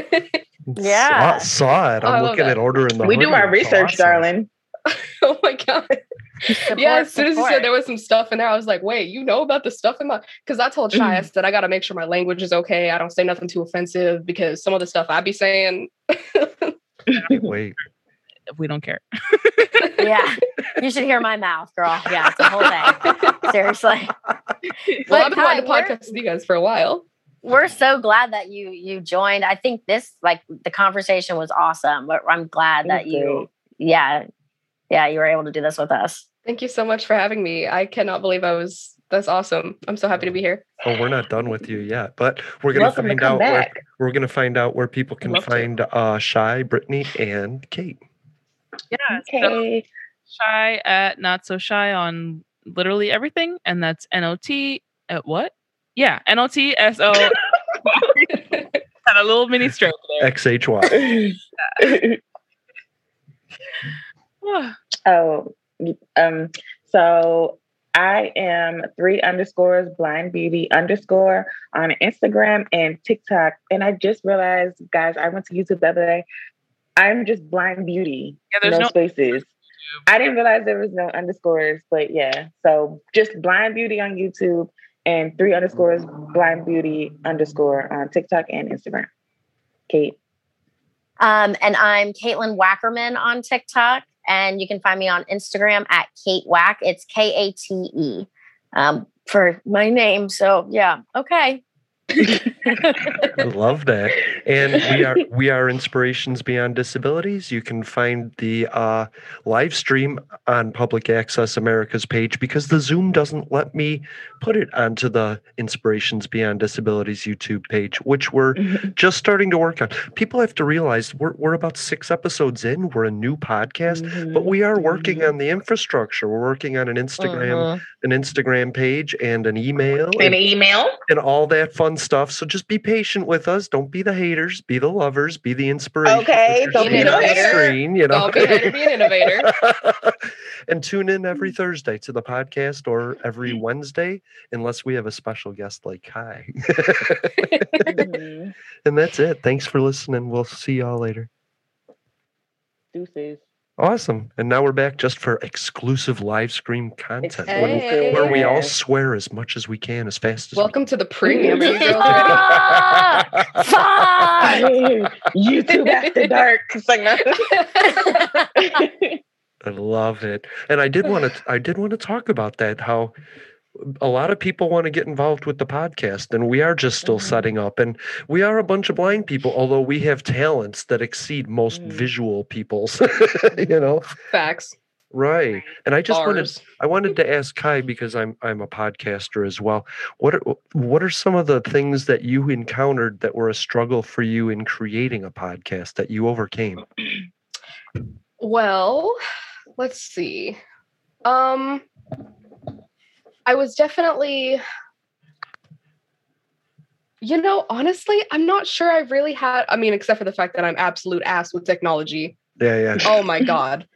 that? Yeah. Saw, saw it. Oh, I I'm love looking that. at ordering the we do our research, awesome. darling. oh my god. yeah, as soon as you said there was some stuff in there, I was like, wait, you know about the stuff in my because I told Shy, I said I gotta make sure my language is okay. I don't say nothing too offensive because some of the stuff I'd be saying Wait. We don't care. yeah. You should hear my mouth, girl. Yeah, it's a whole thing. Seriously. well, But I've been wanting to Kai, we're- podcast with you guys for a while. We're so glad that you you joined. I think this like the conversation was awesome. But I'm glad that It was you yeah. Yeah, you were able to do this with us. Thank you so much for having me. I cannot believe I was that's awesome. I'm so happy to be here. Oh, we're not done with you yet, but we're gonna Welcome find come out where we're gonna find out where people can Love to. find uh Shy, Brittany, and Kate. Yeah. so shy at not so shy on literally everything, and that's N O T at what? Yeah, N O T S O. Had a little mini stroke there. XHY. oh, um, so I am three underscores blind beauty underscore on Instagram and TikTok. And I just realized, guys, I went to YouTube the other day. I'm just blind beauty. Yeah, there's no, no- spaces. I didn't realize there was no underscores, but yeah. So just blind beauty on YouTube and three underscores blind beauty underscore on TikTok and Instagram. Kate. Um, and I'm Caitlin Wackerman on TikTok, and you can find me on Instagram at Kate Wack. It's K A T E um, for my name. So yeah, okay. I love that. And we are we are Inspirations Beyond Disabilities. You can find the uh, live stream on Public Access America's page because the Zoom doesn't let me put it onto the Inspirations Beyond Disabilities YouTube page, which we're just starting to work on. People have to realize we're we're about six episodes in. We're a new podcast, Mm-hmm. but we are working on the infrastructure. We're working on an Instagram, Mhm. an Instagram page and an email An and email. and all that fun stuff. So just be patient with us. Don't be the haters. Be the lovers. Be the inspiration. Okay, don't be seeing the on the hater. screen, you know. Don't be a hater, be an innovator. and tune in every Thursday to the podcast or every Wednesday, unless we have a special guest like Kai. Mhm. and that's it. Thanks for listening. We'll see y'all later. Deuces. Awesome. And now we're back just for exclusive live stream content Hey. where we all swear as much as we can as fast as Welcome to the premium. Are you girls ready? Fuck! YouTube after dark. I love it. And I did want to I did want to talk about that how a lot of people want to get involved with the podcast and we are just still Mhm. setting up and we are a bunch of blind people although we have talents that exceed most Mhm. visual people's you know Facts. right and i just wanted i wanted to ask kai because i'm i'm a podcaster as well what are what are some of the things that you encountered that were a struggle for you in creating a podcast that you overcame Well, let's see. Um I was definitely You know, honestly, I'm not sure I've really had. I mean, except for the fact that I'm absolute ass with technology. Yeah, yeah. Oh my god.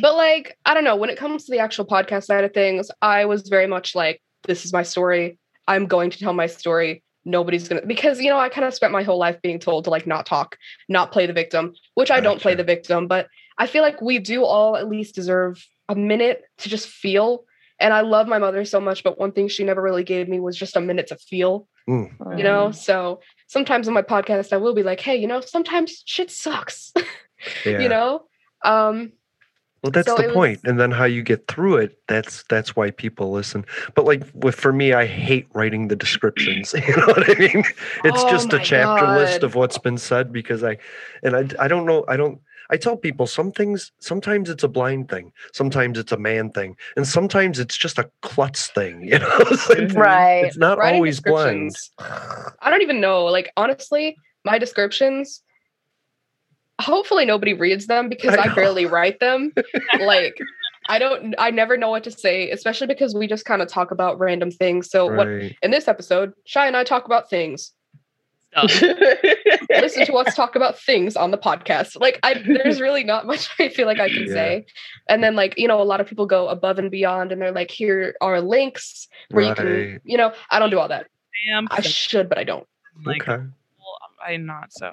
But like, I don't know. When it comes to the actual podcast side of things, I was very much like, "This is my story. I'm going to tell my story. Nobody's gonna." Because you know, I kind of spent my whole life being told to like not talk, not play the victim, which I don't play the victim. But I feel like we do all at least deserve a minute to just feel. And I love my mother so much, but one thing she never really gave me was just a minute to feel Mm. you know so sometimes on my podcast i will be like hey you know sometimes shit sucks Yeah. you know um Well, that's So the it was- And then how you get through it, that's that's why people listen. But like with for me, I hate writing the descriptions. You know what I mean? It's Oh just a my chapter list of what's been said because I and I I don't know, I don't I tell people some things sometimes it's a blind thing, sometimes it's a man thing, and sometimes it's just a klutz thing, you know? It's, like- mm-hmm. Right. it's not Writing always blind. descriptions. i don't even know like honestly my descriptions hopefully nobody reads them because I i, barely write them like i don't i never know what to say especially because we just kind of talk about random things so what in this episode shy and i talk about things Um, Stuff. listen to us talk about things on the podcast. Like I there's really not much I feel like I can Yeah. say. And then like, you know, a lot of people go above and beyond and they're like, here are links where you can, you know, I don't do all that. Damn. I should, but I don't. like, Okay. well, I'm not, so I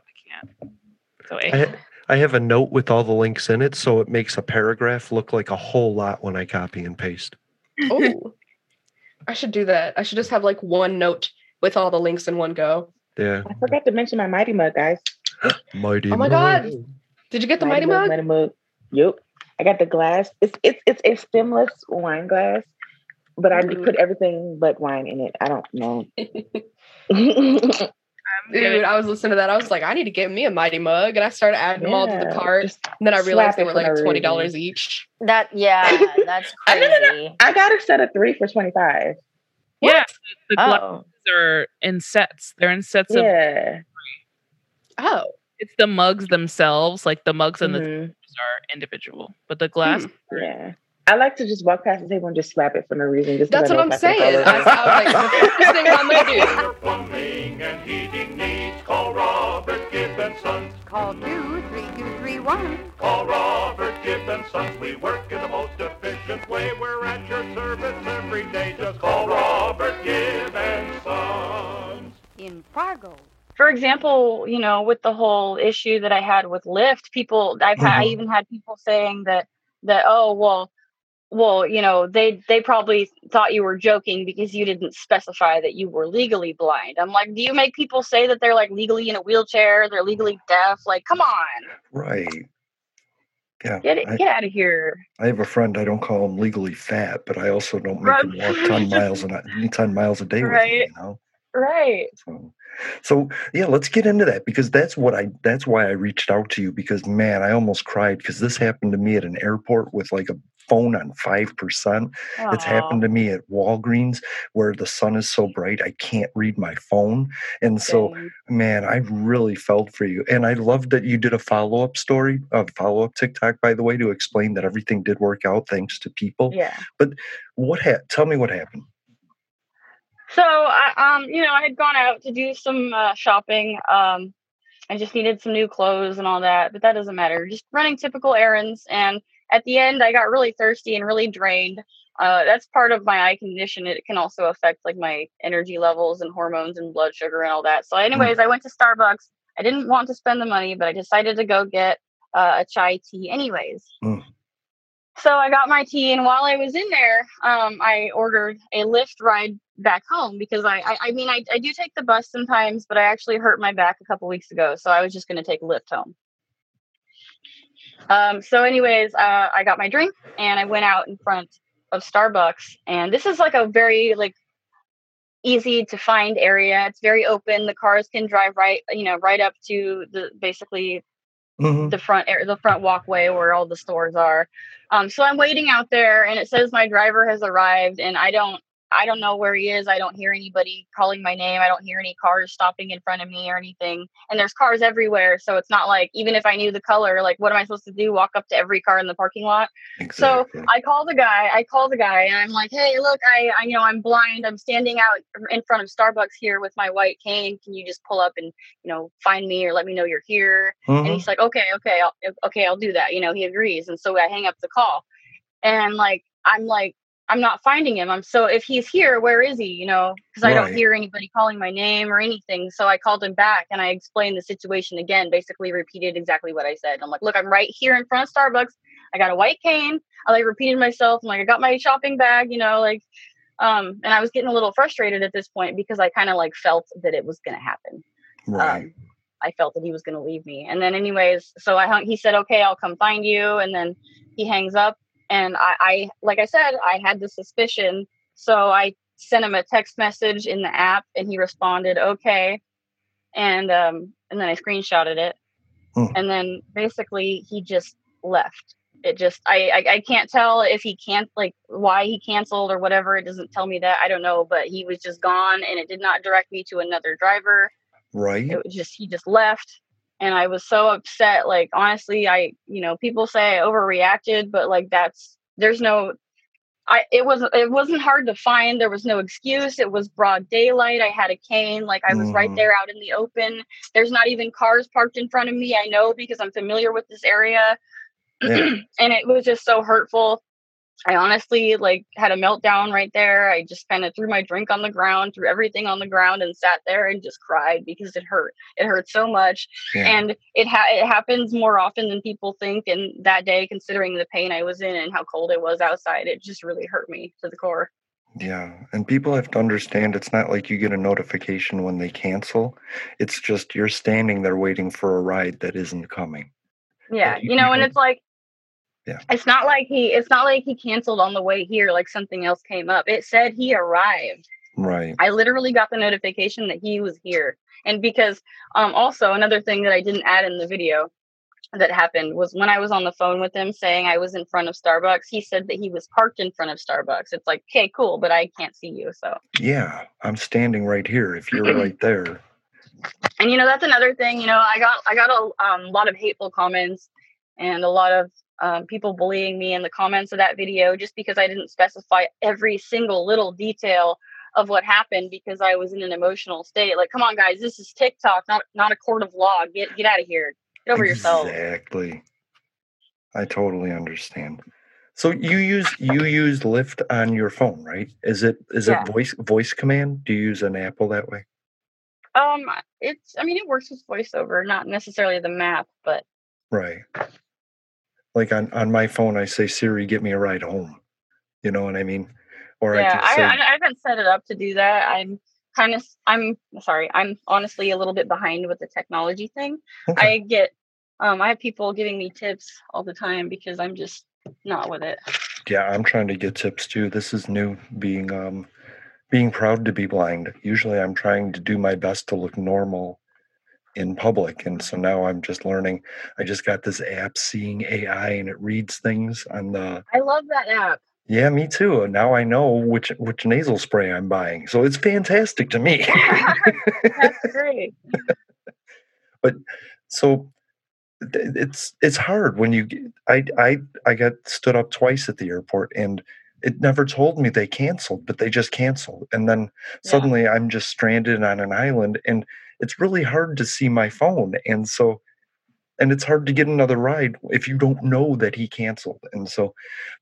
can't. So I, eh. I have a note with all the links in it, so it makes a paragraph look like a whole lot when I copy and paste. Oh. I should do that. I should just have like one note with all the links in one go. Yeah. I forgot to mention my Mighty Mug, guys. Mighty Oh my Mug. god. Did you get the Mighty Mug? Mighty Mug. Yep. I got the glass. It's it's it's a stemless wine glass, but I Ooh. put everything but wine in it. I don't know. I'm Dude, I was listening to that. I was like, I need to get me a Mighty Mug. And I started adding them all to the cart. And then I realized they were like $20 each. That yeah, that's I know crazy. I got a set of three for twenty five. yeah, the glasses Oh, are in sets. They're in sets of. Yeah. Oh. It's the mugs themselves, like the mugs and the Mhm. tubes are individual, but the glass. Yeah. I like to just walk past the table and just slap it for no reason. Just 'cause That's what I'm if I can saying. follow I, it. Was like, the first thing I'm gonna do. Your plumbing and call Robert Gibb and Sons. Call two three two three one. Call Robert Gibb and Sons. We work in the most efficient way. We're at your service every day. Just call Robert Gibb and Sons. in Fargo. for example, you know, with the whole issue that I had with Lyft, people I've had I Mhm. even had people saying that that oh well well, you know, they they probably thought you were joking because you didn't specify that you were legally blind. I'm like, do you make people say that they're like legally in a wheelchair, they're legally deaf? Like, come on. Right. Yeah. Get it, I, get out of here. I have a friend. I don't call him legally fat, but I also don't make Right. him walk ten miles an ten miles a day with me. Right. You know. Right. So, so yeah, let's get into that because that's what I that's why I reached out to you because man, I almost cried because this happened to me at an airport with like a phone on five percent. It's happened to me at Walgreens where the sun is so bright I can't read my phone. And so Same. man, I really felt for you. And I love that you did a follow-up story, a follow-up TikTok, by the way, to explain that everything did work out thanks to people. Yeah. But what ha- tell me what happened. So I um you know I had gone out to do some uh, shopping. Um, I just needed some new clothes and all that, but that doesn't matter. Just running typical errands, and at the end I got really thirsty and really drained. Uh, that's part of my eye condition. It can also affect like my energy levels and hormones and blood sugar and all that. So, anyways, I went to Starbucks. I didn't want to spend the money, but I decided to go get uh, a chai tea anyways. Mm. So I got my tea, and while I was in there, um, I ordered a Lyft ride back home because I, I, I mean, I, I do take the bus sometimes, but I actually hurt my back a couple weeks ago, so I was just going to take a Lyft home. Um, so, anyways, uh, I got my drink and I went out in front of Starbucks, and this is like a very like easy to find area. It's very open. The cars can drive right, you know, right up to the basically Mhm. the front the front walkway where all the stores are. Um, so I'm waiting out there, and it says my driver has arrived, and I don't, I don't know where he is. I don't hear anybody calling my name. I don't hear any cars stopping in front of me or anything. And there's cars everywhere. So it's not like, even if I knew the color, like, what am I supposed to do? Walk up to every car in the parking lot? So I call the guy, I call the guy and I'm like, hey, look, I, I, you know, I'm blind. I'm standing out in front of Starbucks here with my white cane. Can you just pull up and, you know, find me or let me know you're here? And Mhm. he's like, okay, okay, I'll, okay, I'll do that. You know, he agrees. And so I hang up the call and like, I'm like, I'm not finding him. I'm so if he's here, where is he? You know, because I don't hear anybody calling my name or anything. So I called him back and I explained the situation again, basically repeated exactly what I said. I'm like, look, I'm right here in front of Starbucks. I got a white cane. I like repeated myself. I'm like, I got my shopping bag, you know, like um, and I was getting a little frustrated at this point because I kind of like felt that it was gonna happen. Right. Um, I felt that he was going to leave me. And then, anyways, so I hung, he said, "Okay, I'll come find you." And then he hangs up. And I, I, like I said, I had the suspicion, so I sent him a text message in the app, and he responded, "Okay." And um, and then I screenshotted it, and then basically he just left. It just I, I I can't tell if he can't like why he canceled or whatever. It doesn't tell me that. I don't know, but he was just gone, and it did not direct me to another driver Right. it was just he just left and i was so upset like honestly i you know people say i overreacted but like that's there's no i it was it wasn't hard to find there was no excuse it was broad daylight i had a cane like i was right Mhm. there out in the open there's not even cars parked in front of me i know because i'm familiar with this area Yeah. and it was just so hurtful I honestly like had a meltdown right there. I just kind of threw my drink on the ground, threw everything on the ground, and sat there and just cried because it hurt. It hurt so much, Yeah. and it ha- it happens more often than people think. And that day, considering the pain I was in and how cold it was outside, it just really hurt me to the core. Yeah, and people have to understand it's not like you get a notification when they cancel. It's just you're standing there waiting for a ride that isn't coming. Yeah, you- you know, and it's like Yeah. it's not like he it's not like he canceled on the way here like something else came up. It said he arrived. Right. I literally got the notification that he was here. And because um also another thing that I didn't add in the video that happened was when I was on the phone with him saying I was in front of Starbucks, he said that he was parked in front of Starbucks. It's like, okay, cool, but I can't see you. So Yeah, I'm standing right here if you're right there. and you know that's another thing you know i got i got a um, lot of hateful comments and a lot of um, people bullying me in the comments of that video just because i didn't specify every single little detail of what happened because i was in an emotional state like come on guys this is tiktok not not a court of law get get out of here get over yourself Exactly. I totally understand. So you use you use Lyft on your phone, right? Is it is Yeah. it voice voice command? Do you use an Apple that way? um it's i mean it works with voiceover not necessarily the map but Right. Like on on my phone, I say Siri, get me a ride home. You know what I mean? Or I yeah, can I, say, I, I haven't set it up to do that. I'm kind of, I'm sorry, I'm honestly a little bit behind with the technology thing. I get, um, I have people giving me tips all the time because I'm just not with it. yeah, I'm trying to get tips too. This is new. Being um, being proud to be blind. Usually, I'm trying to do my best to look normal in public, and so now I'm just learning. I just got this app, Seeing AI, and it reads things on the. I love that app. Yeah, me too. Now I know which which nasal spray I'm buying, so it's fantastic to me. That's great. but so it's it's hard when you I I I got stood up twice at the airport and it never told me they canceled but they just canceled and then suddenly I'm just stranded on an island and it's really hard to see my phone and so and it's hard to get another ride if you don't know that he canceled and so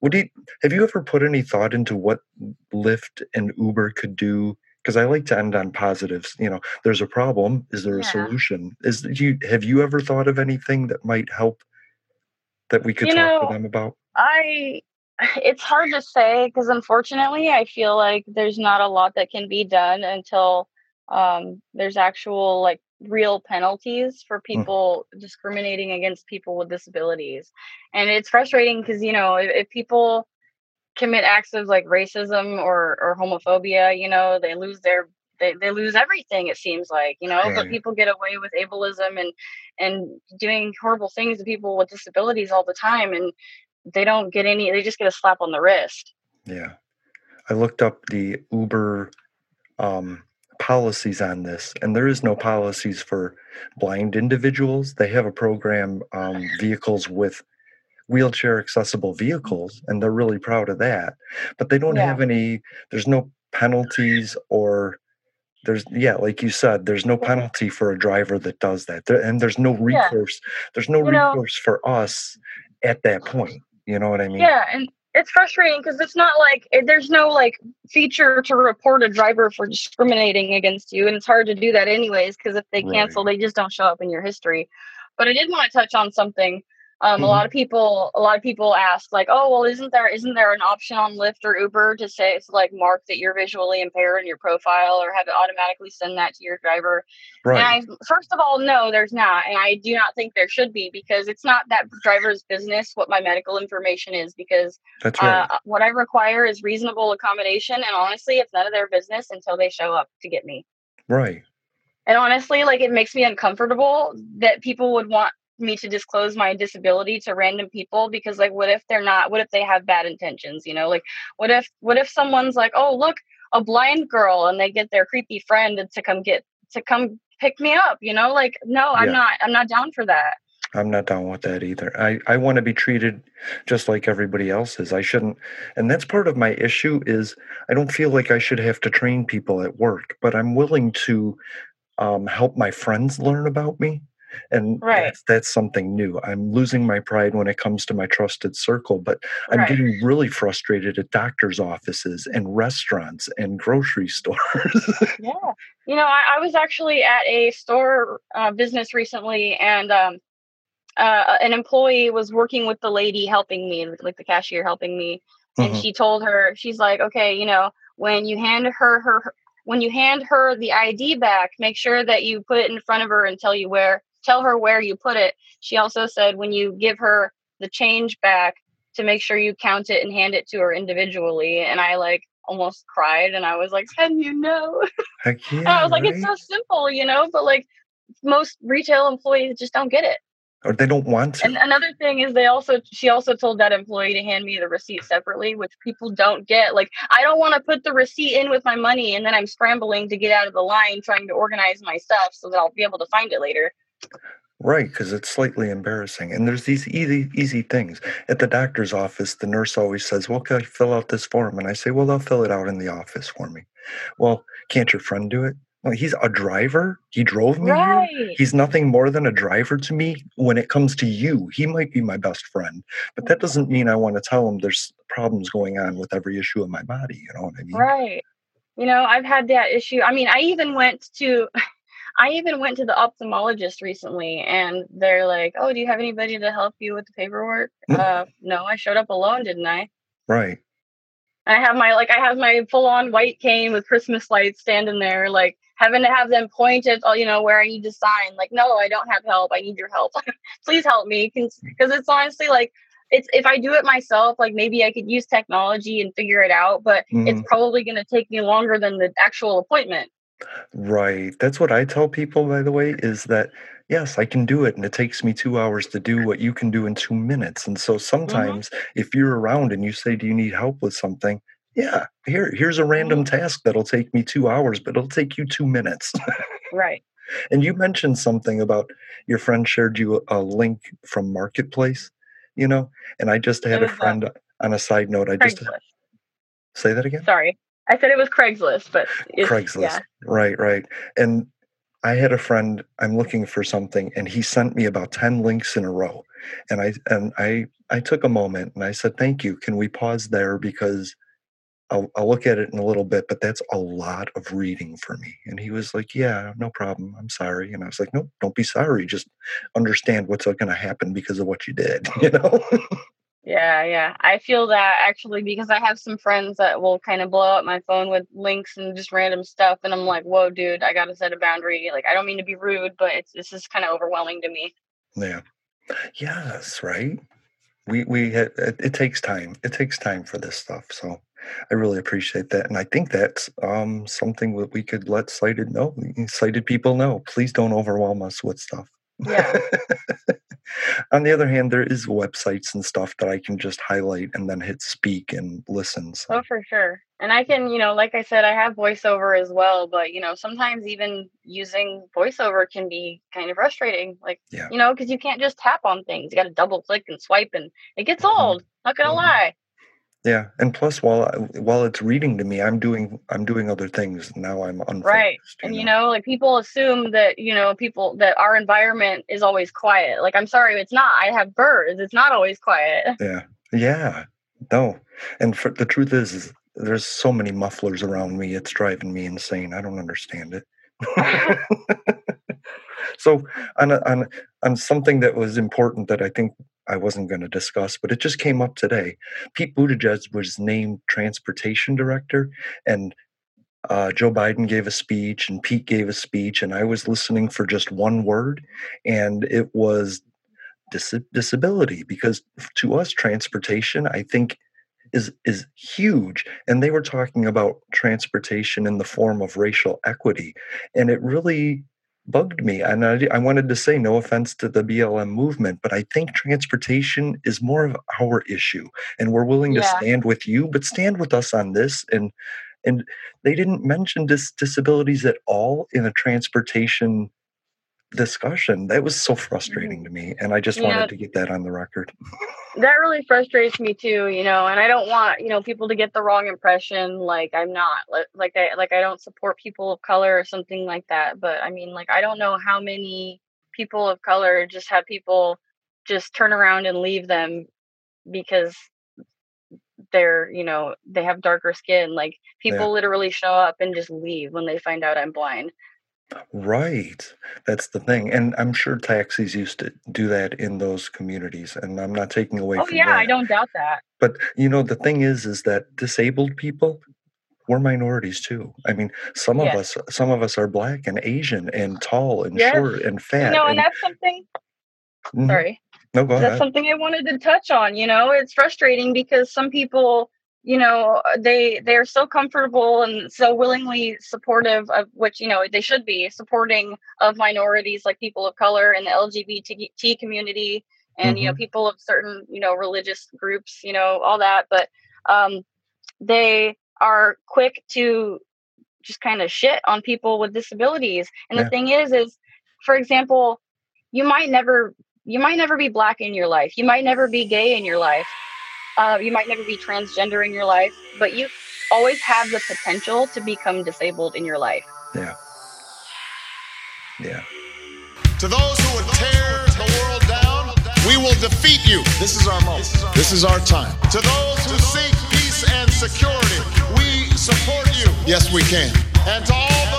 would he have you ever put any thought into what Lyft and Uber could do because I like to end on positives. You know, there's a problem. Is there a Yeah. solution? Is do you have you ever thought of anything that might help that we could You talk know, to them about? I, it's hard to say because unfortunately, I feel like there's not a lot that can be done until um, there's actual like real penalties for people discriminating against people with disabilities. And it's frustrating because, you know, if, if people commit acts of like racism or, or homophobia, you know, they lose their they, they lose everything it seems like you know but people get away with ableism and and doing horrible things to people with disabilities all the time and they don't get any they just get a slap on the wrist Yeah. I looked up the Uber um, policies on this, and there is no policies for blind individuals. They have a program, um, vehicles with wheelchair accessible vehicles, and they're really proud of that. But they don't Yeah. have any. There's no penalties or there's yeah, like you said, there's no penalty for a driver that does that, there, and there's no Yeah. recourse. There's no You know- recourse for us at that point. You know what I mean? Yeah, and it's frustrating because it's not like it, there's no like feature to report a driver for discriminating against you, and it's hard to do that anyways because if they Right. cancel, they just don't show up in your history. But I did want to touch on something. Um, Mhm. A lot of people, a lot of people ask like, "Oh, well, isn't there isn't there an option on Lyft or Uber to say like mark that you're visually impaired in your profile or have it automatically send that to your driver?" Right. And I, first of all, no, there's not. And I do not think there should be because it's not that driver's business what my medical information is because That's right. uh, what I require is reasonable accommodation. And honestly, it's none of their business until they show up to get me. right. And honestly, like it makes me uncomfortable that people would want me to disclose my disability to random people because like what if they're not what if they have bad intentions you know like what if what if someone's like oh look a blind girl and they get their creepy friend to come get to come pick me up you know like no i'm Yeah. not i'm not down for that I'm not down with that either. I, I want to be treated just like everybody else is. I shouldn't, and that's part of my issue is I don't feel like I should have to train people at work, but I'm willing to um, help my friends learn about me. And Right. that's, that's something new. I'm losing my pride when it comes to my trusted circle, but I'm Right. getting really frustrated at doctors' offices and restaurants and grocery stores. yeah you know i, I was actually at a store uh, business recently and um uh, an employee was working with the lady helping me like the cashier helping me and Mhm. she told her she's like okay you know when you hand her her- when you hand her the id back make sure that you put it in front of her and tell you where tell her where you put it she also said when you give her the change back to make sure you count it and hand it to her individually and i like almost cried and i was like can you know yeah, and i was like it's so simple you know but like most retail employees just don't get it or they don't want to. and another thing is they also she also told that employee to hand me the receipt separately, which people don't get. Like I don't want to put the receipt in with my money and then I'm scrambling to get out of the line trying to organize my stuff so that I'll be able to find it later. Right, because it's slightly embarrassing. And there's these easy, easy things. At the doctor's office, the nurse always says, Well, can I fill out this form? And I say, Well, they'll fill it out in the office for me. Well, can't your friend do it? Well, he's a driver. He drove me here. Right. He's nothing more than a driver to me when it comes to you. He might be my best friend, but that doesn't mean I want to tell him there's problems going on with every issue of my body. You know what I mean? Right. You know, I've had that issue. I mean, I even went to I even went to the ophthalmologist recently and they're like, "Oh, do you have anybody to help you with the paperwork?" Uh, no, I showed up alone, didn't I? Right. I have my like I have my full on white cane with Christmas lights standing there, like having to have them point at oh, you know where I need to sign. Like, no, I don't have help. I need your help. Please help me, because it's honestly like it's if I do it myself, like maybe I could use technology and figure it out, but it's Mhm. probably going to take me longer than the actual appointment. Right. That's what I tell people, by the way, is that yes, I can do it. And it takes me two hours to do what you can do in two minutes. And so mm-hmm. sometimes if you're around and you say, Do you need help with something? Yeah, here, here's a random mm-hmm. task that'll take me two hours, but it'll take you two minutes. Right. and you mentioned something about your friend shared you a, link from Marketplace, you know, and I just had a friend on a side note. I just Craigslist. say that again. Sorry, I said it was Craigslist, but it's, Craigslist. Yeah. Right, right. And I had a friend, I'm looking for something, and he sent me about 10 links in a row. And I and I I took a moment and I said, Thank you. Can we pause there? Because I'll, I'll look at it in a little bit, but that's a lot of reading for me. And he was like, Yeah, no problem. I'm sorry. And I was like, Nope, don't be sorry. Just understand what's going to happen because of what you did, you know? Yeah, yeah. I feel that actually because I have some friends that will kind of blow up my phone with links and just random stuff, and I'm like, "Whoa, dude, I gotta set a boundary." Like, I don't mean to be rude, but it's this is kind of overwhelming to me. Yeah. Yes, right. We we it, it takes time. It takes time for this stuff. So I really appreciate that, and I think that's um something that we could let sighted know. Sighted people know. Please don't overwhelm us with stuff. Yeah. on the other hand, there is websites and stuff that I can just highlight and then hit speak and listen. So. Oh, for sure. And I can, you know, like I said, I have voiceover as well, but you know, sometimes even using voiceover can be kind of frustrating. Like, yeah. you know, because you can't just tap on things. You got to double click and swipe, and it gets Mm-hmm. old. Not gonna lie. Yeah, and plus, while I, while it's reading to me, I'm doing I'm doing other things now. I'm unfocused. Right. And you know, like people assume that, you know, people that our environment is always quiet. Like I'm sorry, it's not. I have birds. It's not always quiet. Yeah, yeah, no. And for, the truth is, is, there's so many mufflers around me. It's driving me insane. I don't understand it. so on a, on on something that was important that I think I wasn't going to discuss, but it just came up today. Pete Buttigieg was named transportation director, and uh, Joe Biden gave a speech, and Pete gave a speech, and I was listening for just one word, and it was dis- disability because to us transportation, I think is is huge and they were talking about transportation in the form of racial equity and it really bugged me and I, I wanted to say no offense to the blm movement but i think transportation is more of our issue and we're willing to stand with you but stand with us on this and and they didn't mention dis- disabilities at all in a transportation discussion that was so mm-hmm. frustrating to me and i just wanted to get that on the record that really frustrates me too, you know, and I don't want, you know, people to get the wrong impression like I'm not like I like I don't support people of color or something like that, but I mean like I don't know how many people of color just have people just turn around and leave them because they're, you know, they have darker skin. Like people Yeah. literally show up and just leave when they find out I'm blind. Right. That's the thing. And I'm sure taxis used to do that in those communities. And I'm not taking away Oh from yeah, that. I don't doubt that. But you know, the thing is, is that disabled people, we're minorities too. I mean, some of us, some of us are black and Asian and tall and Yes. short and fat. know, and and, that's something Mhm. sorry. No, go that's ahead. something I wanted to touch on. You know, it's frustrating because some people, you know, they they're so comfortable and so willingly supportive of which you know they should be supporting of minorities like people of color and the LGBT community and you know Mhm. people of certain you know religious groups, you know, all that, but um, they are quick to just kind of shit on people with disabilities. And Yeah. the thing is, is for example, you might never you might never be black in your life. You might never be gay in your life. Uh, you might never be transgender in your life, but you always have the potential to become disabled in your life. Yeah. Yeah. To those who would tear the world down, we will defeat you. This is our moment. This is our time. To those who seek peace and security, we support you. Yes, we can. And to all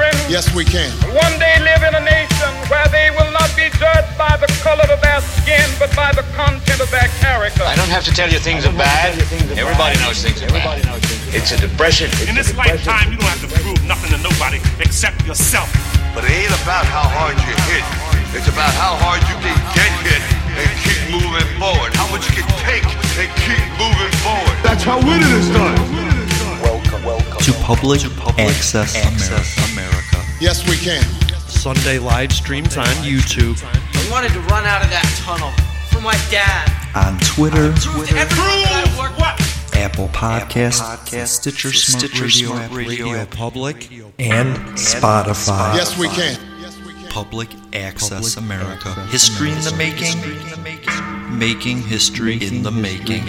Yes, we can. one day live in a nation where they will not be judged by the color of their skin, but by the content of their character. I don't have to tell you things are bad. Everybody knows things are bad. It's a depression. In this lifetime, you don't have to prove nothing to nobody except yourself. But it ain't about how hard you hit. It's about how hard you can get hit and keep moving forward. How much you can take and keep moving forward. That's how winning is done. Welcome, welcome to Public, Access, America. Yes, we can. Sunday live streams on YouTube. I wanted to run out of that tunnel for my dad. On Twitter, Prove what? Apple Podcasts, Stitcher, Smart Stitcher, Radio, Smart App Radio, Public, and Spotify. Yes, we can. Public Access America. History in the making. Making history in the making.